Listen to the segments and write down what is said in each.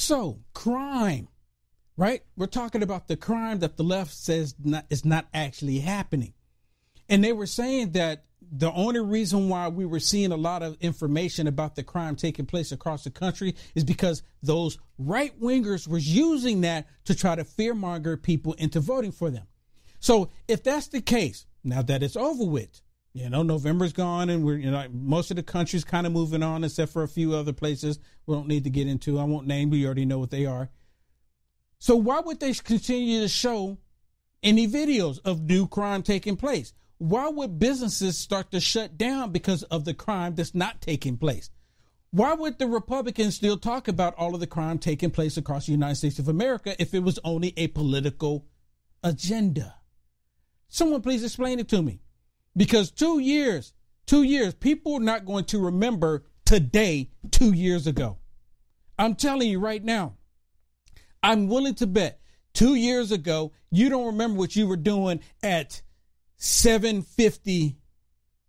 So, crime, right? We're talking about the crime that the left says not, is not actually happening. And they were saying that the only reason why we were seeing a lot of information about the crime taking place across the country is because those right wingers were using that to try to fearmonger people into voting for them. So if that's the case, now that it's over with, you know, November's gone and we're, you know, most of the country's kind of moving on except for a few other places we don't need to get into. I won't name, we already know what they are. So why would they continue to show any videos of new crime taking place? Why would businesses start to shut down because of the crime that's not taking place? Why would the Republicans still talk about all of the crime taking place across the United States of America if it was only a political agenda? Someone please explain it to me. Because two years, two years, people are not going to remember today, two years ago. I'm telling you right now, I'm willing to bet two years ago, you don't remember what you were doing at 7:50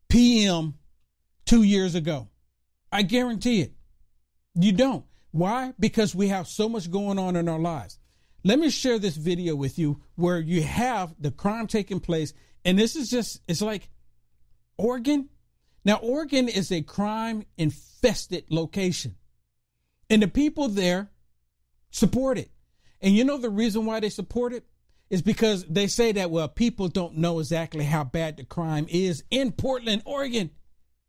p.m. two years ago. I guarantee it. You don't. Why? Because we have so much going on in our lives. Let me share this video with you where you have the crime taking place. And this is just, it's like Oregon. Now, Oregon is a crime infested location. And the people there support it. And you know the reason why they support it? Is because they say that, well, people don't know exactly how bad the crime is in Portland, Oregon.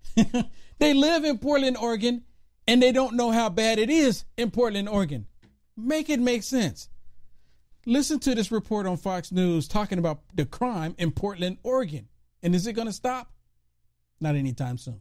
they live in Portland, Oregon, and they don't know how bad it is in Portland, Oregon. Make it make sense. Listen to this report on Fox News talking about the crime in Portland, Oregon. And is it going to stop? Not anytime soon.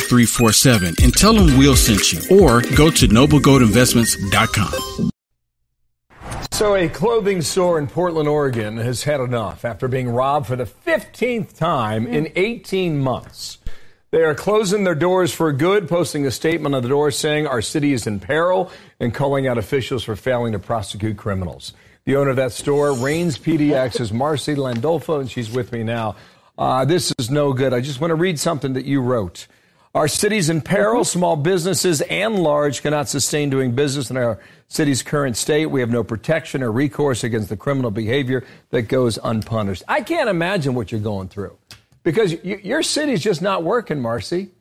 5347 and tell them we'll send you or go to noblegoldinvestments.com. So, a clothing store in Portland, Oregon has had enough after being robbed for the 15th time in 18 months. They are closing their doors for good, posting a statement on the door saying our city is in peril and calling out officials for failing to prosecute criminals. The owner of that store, Rains PDX, is Marcy Landolfo, and she's with me now. Uh, this is no good. I just want to read something that you wrote. Our city's in peril. Small businesses and large cannot sustain doing business in our city's current state. We have no protection or recourse against the criminal behavior that goes unpunished. I can't imagine what you're going through because your city's just not working, Marcy.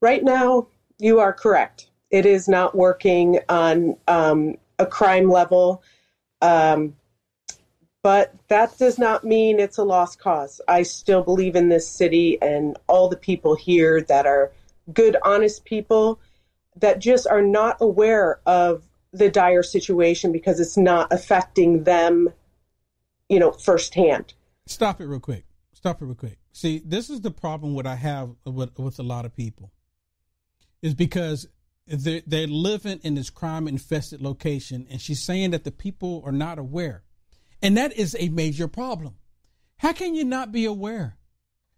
Right now, you are correct. It is not working on um, a crime level. Um, but that does not mean it's a lost cause. I still believe in this city and all the people here that are good, honest people that just are not aware of the dire situation because it's not affecting them, you know, firsthand. Stop it real quick. Stop it real quick. See, this is the problem what I have with, with a lot of people is because they're, they're living in this crime infested location and she's saying that the people are not aware and that is a major problem. How can you not be aware?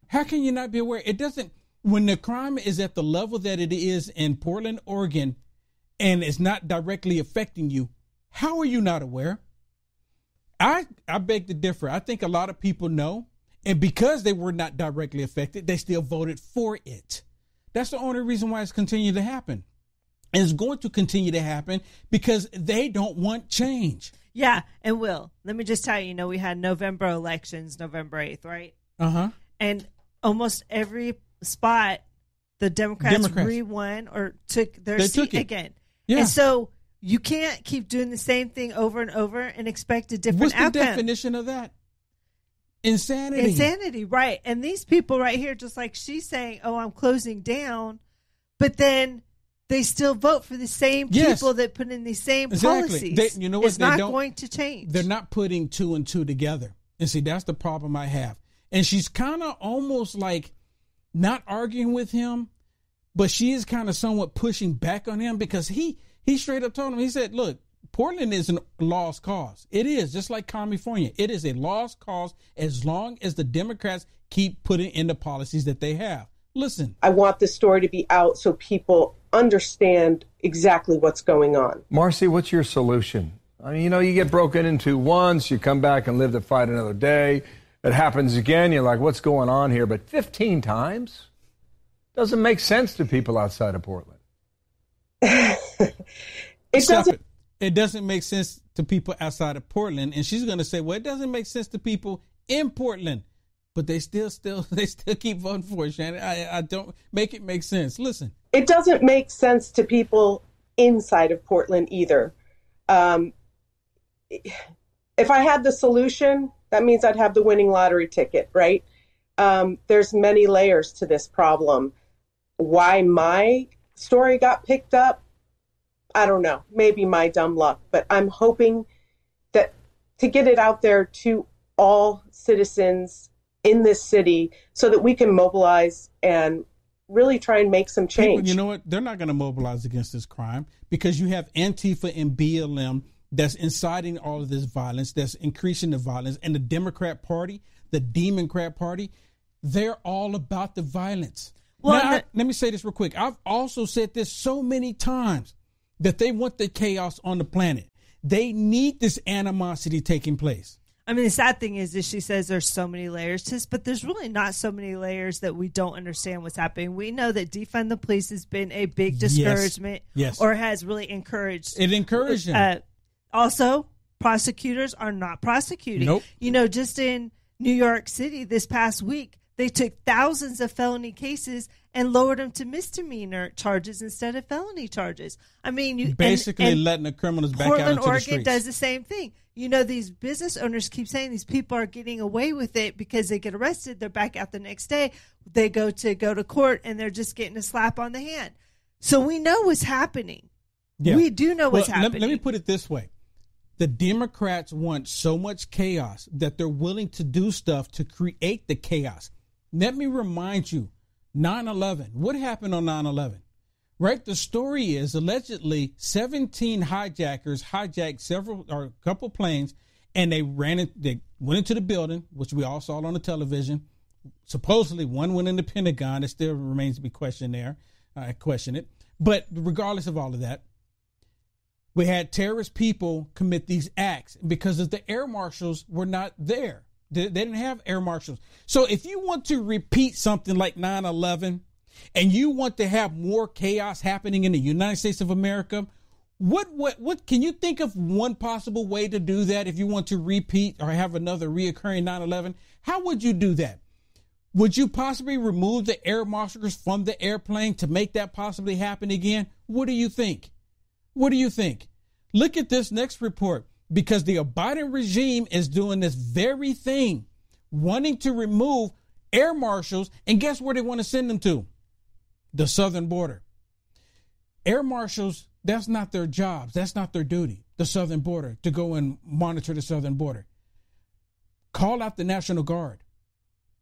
How can you not be aware? It doesn't, when the crime is at the level that it is in Portland, Oregon, and it's not directly affecting you, how are you not aware? I, I beg to differ. I think a lot of people know. And because they were not directly affected, they still voted for it. That's the only reason why it's continued to happen. And it's going to continue to happen because they don't want change. Yeah, and Will, let me just tell you, you know, we had November elections, November 8th, right? Uh huh. And almost every spot, the Democrats, Democrats. re-won or took their They seat took again. Yeah. And so you can't keep doing the same thing over and over and expect a different What's the outcome. definition of that? Insanity. Insanity, right? And these people right here, just like she's saying, "Oh, I'm closing down," but then they still vote for the same Yes. people that put in the same Exactly. policies. They- you know what? It's They not don't- going to change. They're not putting two and two together. And see, that's the problem I have. And she's kind of almost like not arguing with him, but she is kind of somewhat pushing back on him because he He straight up told him, he said, look, Portland is a lost cause. It is, just like California. It is a lost cause as long as the Democrats keep putting in the policies that they have. Listen. I want this story to be out so people understand exactly what's going on. Marcy, what's your solution? I mean, you know, you get broken into once, you come back and live to fight another day. It happens again, you're like, what's going on here? But 15 times doesn't make sense to people outside of Portland. it Stop doesn't. it. It doesn't make sense to people outside of Portland. And she's going to say, well, it doesn't make sense to people in Portland. But they still, still, they still keep voting for it, Shannon. I, I don't make it make sense. Listen, It doesn't make sense to people inside of Portland either. Um, if I had the solution, that means I'd have the winning lottery ticket, right? Um, there's many layers to this problem. Why my story got picked up, I don't know. Maybe my dumb luck, but I'm hoping that to get it out there to all citizens in this city so that we can mobilize and really try and make some change. people, you know what? They're not going to mobilize against this crime because you have Antifa and BLM that's inciting all of this violence, that's increasing the violence, and the Democrat Party, the Democrat Party, they're all about the violence. Well, Now, I- let me say this real quick. I've also said this so many times that they want the chaos on the planet. They need this animosity taking place. I mean, the sad thing is, is she says there's so many layers to this, but there's really not so many layers that we don't understand what's happening. We know that defund the police has been a big discouragement, Yes. or has really encouraged. It encourages them. Uh, also, prosecutors are not prosecuting. Nope. You know, just in New York City this past week, they took thousands of felony cases and lowered them to misdemeanor charges instead of felony charges. I mean, you Basically, and letting the criminals back out Portland, into the Oregon streets. does the same thing. You know, these business owners keep saying these people are getting away with it because they get arrested. They're back out the next day. They go to go to court and they're just getting a slap on the hand. So we know what's happening. Yeah. We do know what's Well, let- happening. Let, me put it this way. The Democrats want so much chaos that they're willing to do stuff to create the chaos. Let me remind you 9 11. What happened on 9 11? Right? The story is allegedly 17 hijackers hijacked several or a couple planes and they ran it, they went into the building, which we all saw on the television. Supposedly one went in the Pentagon. It still remains to be questioned there. Uh, I question it. But regardless of all of that, we had terrorist people commit these acts because of the air marshals were not there. They, didn't have air marshals. So if you want to repeat something like 9 11 and you want to have more chaos happening in the United States of America, what, what, what can you think of one possible way to do that if you want to repeat or have another reoccurring 9 11? How would you do that? Would you possibly remove the air marshals from the airplane to make that possibly happen again? What do you think? What do you think? Look at this next report because the Biden regime is doing this very thing, wanting to remove air marshals, and guess where they want to send them to? The southern border. Air marshals, that's not their jobs, that's not their duty, the southern border, to go and monitor the southern border. Call out the National Guard,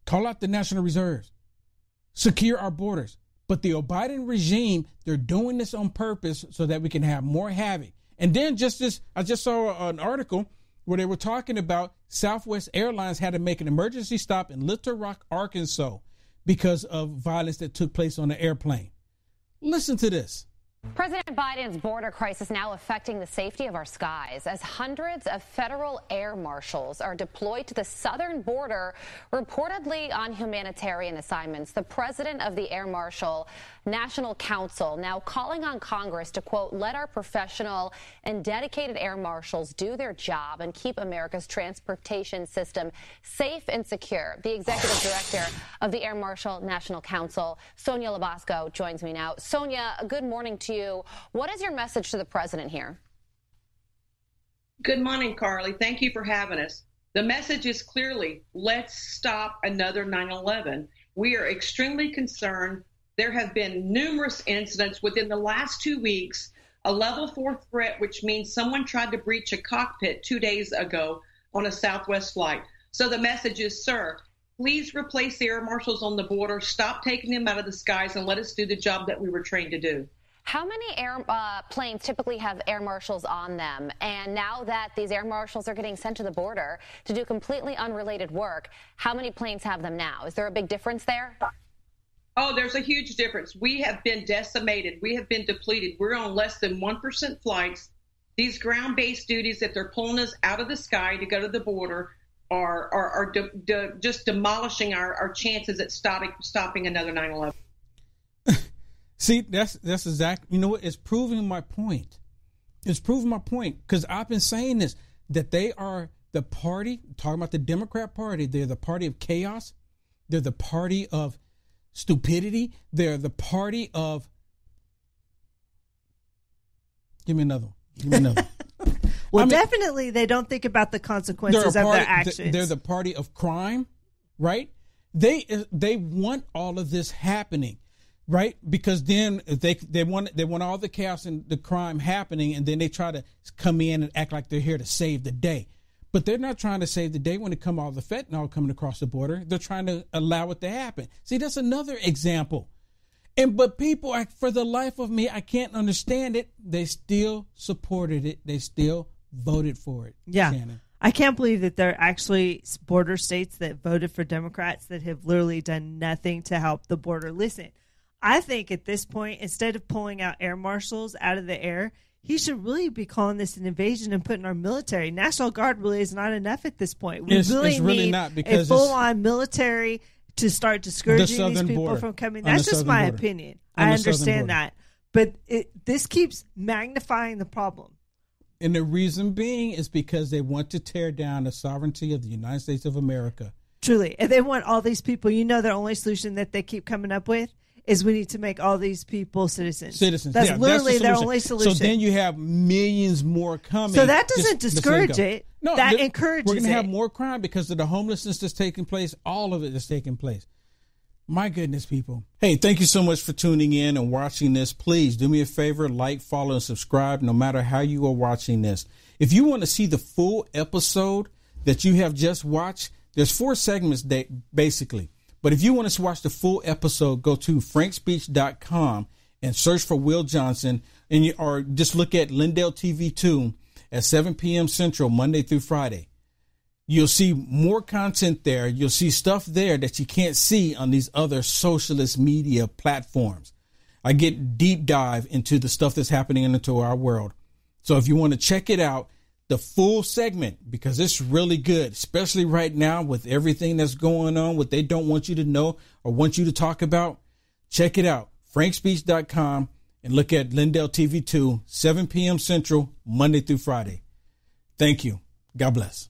call out the National Reserves, secure our borders. But the Biden regime, they're doing this on purpose so that we can have more havoc. And then just this, I just saw an article where they were talking about Southwest Airlines had to make an emergency stop in Little Rock, Arkansas, because of violence that took place on the airplane. Listen to this. President Biden's border crisis now affecting the safety of our skies as hundreds of federal air marshals are deployed to the southern border, reportedly on humanitarian assignments. The president of the Air Marshal National Council now calling on Congress to, quote, let our professional and dedicated air marshals do their job and keep America's transportation system safe and secure. The executive director of the Air Marshal National Council, Sonya LaBosco, joins me now. Sonya, good morning to you. What is your message to the president here? Good morning, Carley. Thank you for having us. The message is clearly let's stop another 9 11. We are extremely concerned. There have been numerous incidents within the last two weeks. A level four threat, which means someone tried to breach a cockpit two days ago on a Southwest flight. So the message is, sir, please replace the air marshals on the border. Stop taking them out of the skies and let us do the job that we were trained to do. How many air uh, planes typically have air marshals on them? And now that these air marshals are getting sent to the border to do completely unrelated work, how many planes have them now? Is there a big difference there? Oh, there's a huge difference. We have been decimated. We have been depleted. We're on less than 1% flights. These ground based duties that they're pulling us out of the sky to go to the border are, are, are de- de- just demolishing our, our chances at stopping, stopping another 9 11. See, that's that's exactly you know what? It's proving my point. It's proving my point because I've been saying this that they are the party talking about the Democrat Party. They're the party of chaos. They're the party of stupidity. They're the party of. Give me another. One. Give me another. well, I mean, definitely, they don't think about the consequences party, of their actions. They're the party of crime, right? They they want all of this happening right? Because then they they want they want all the chaos and the crime happening, and then they try to come in and act like they're here to save the day. But they're not trying to save the day when it come all the fentanyl coming across the border. They're trying to allow it to happen. See, that's another example. And but people, I, for the life of me, I can't understand it. They still supported it. They still voted for it. Yeah. Shannon. I can't believe that there are actually border states that voted for Democrats that have literally done nothing to help the border. Listen, I think at this point, instead of pulling out air marshals out of the air, he should really be calling this an invasion and putting our military. National Guard really is not enough at this point. We it's, really it's really need not because a full on military to start discouraging these people from coming. That's just my border. opinion. On I understand that. But it, this keeps magnifying the problem. And the reason being is because they want to tear down the sovereignty of the United States of America. Truly. And they want all these people, you know, their only solution that they keep coming up with is we need to make all these people citizens. Citizens. That's yeah, literally that's the their only solution. So then you have millions more coming. So that doesn't just, discourage it. No, that th- encourages We're going to have more crime because of the homelessness that's taking place. All of it is taking place. My goodness, people. Hey, thank you so much for tuning in and watching this. Please do me a favor, like, follow, and subscribe no matter how you are watching this. If you want to see the full episode that you have just watched, there's four segments that basically. But if you want to watch the full episode, go to frankspeech.com and search for Will Johnson and you, or just look at Lindell TV 2 at 7 p.m. Central, Monday through Friday. You'll see more content there. You'll see stuff there that you can't see on these other socialist media platforms. I get deep dive into the stuff that's happening into our world. So if you want to check it out, the full segment, because it's really good, especially right now with everything that's going on, what they don't want you to know or want you to talk about, check it out. frankspeech.com and look at Lindell TV 2, 7 p.m. Central, Monday through Friday. Thank you. God bless.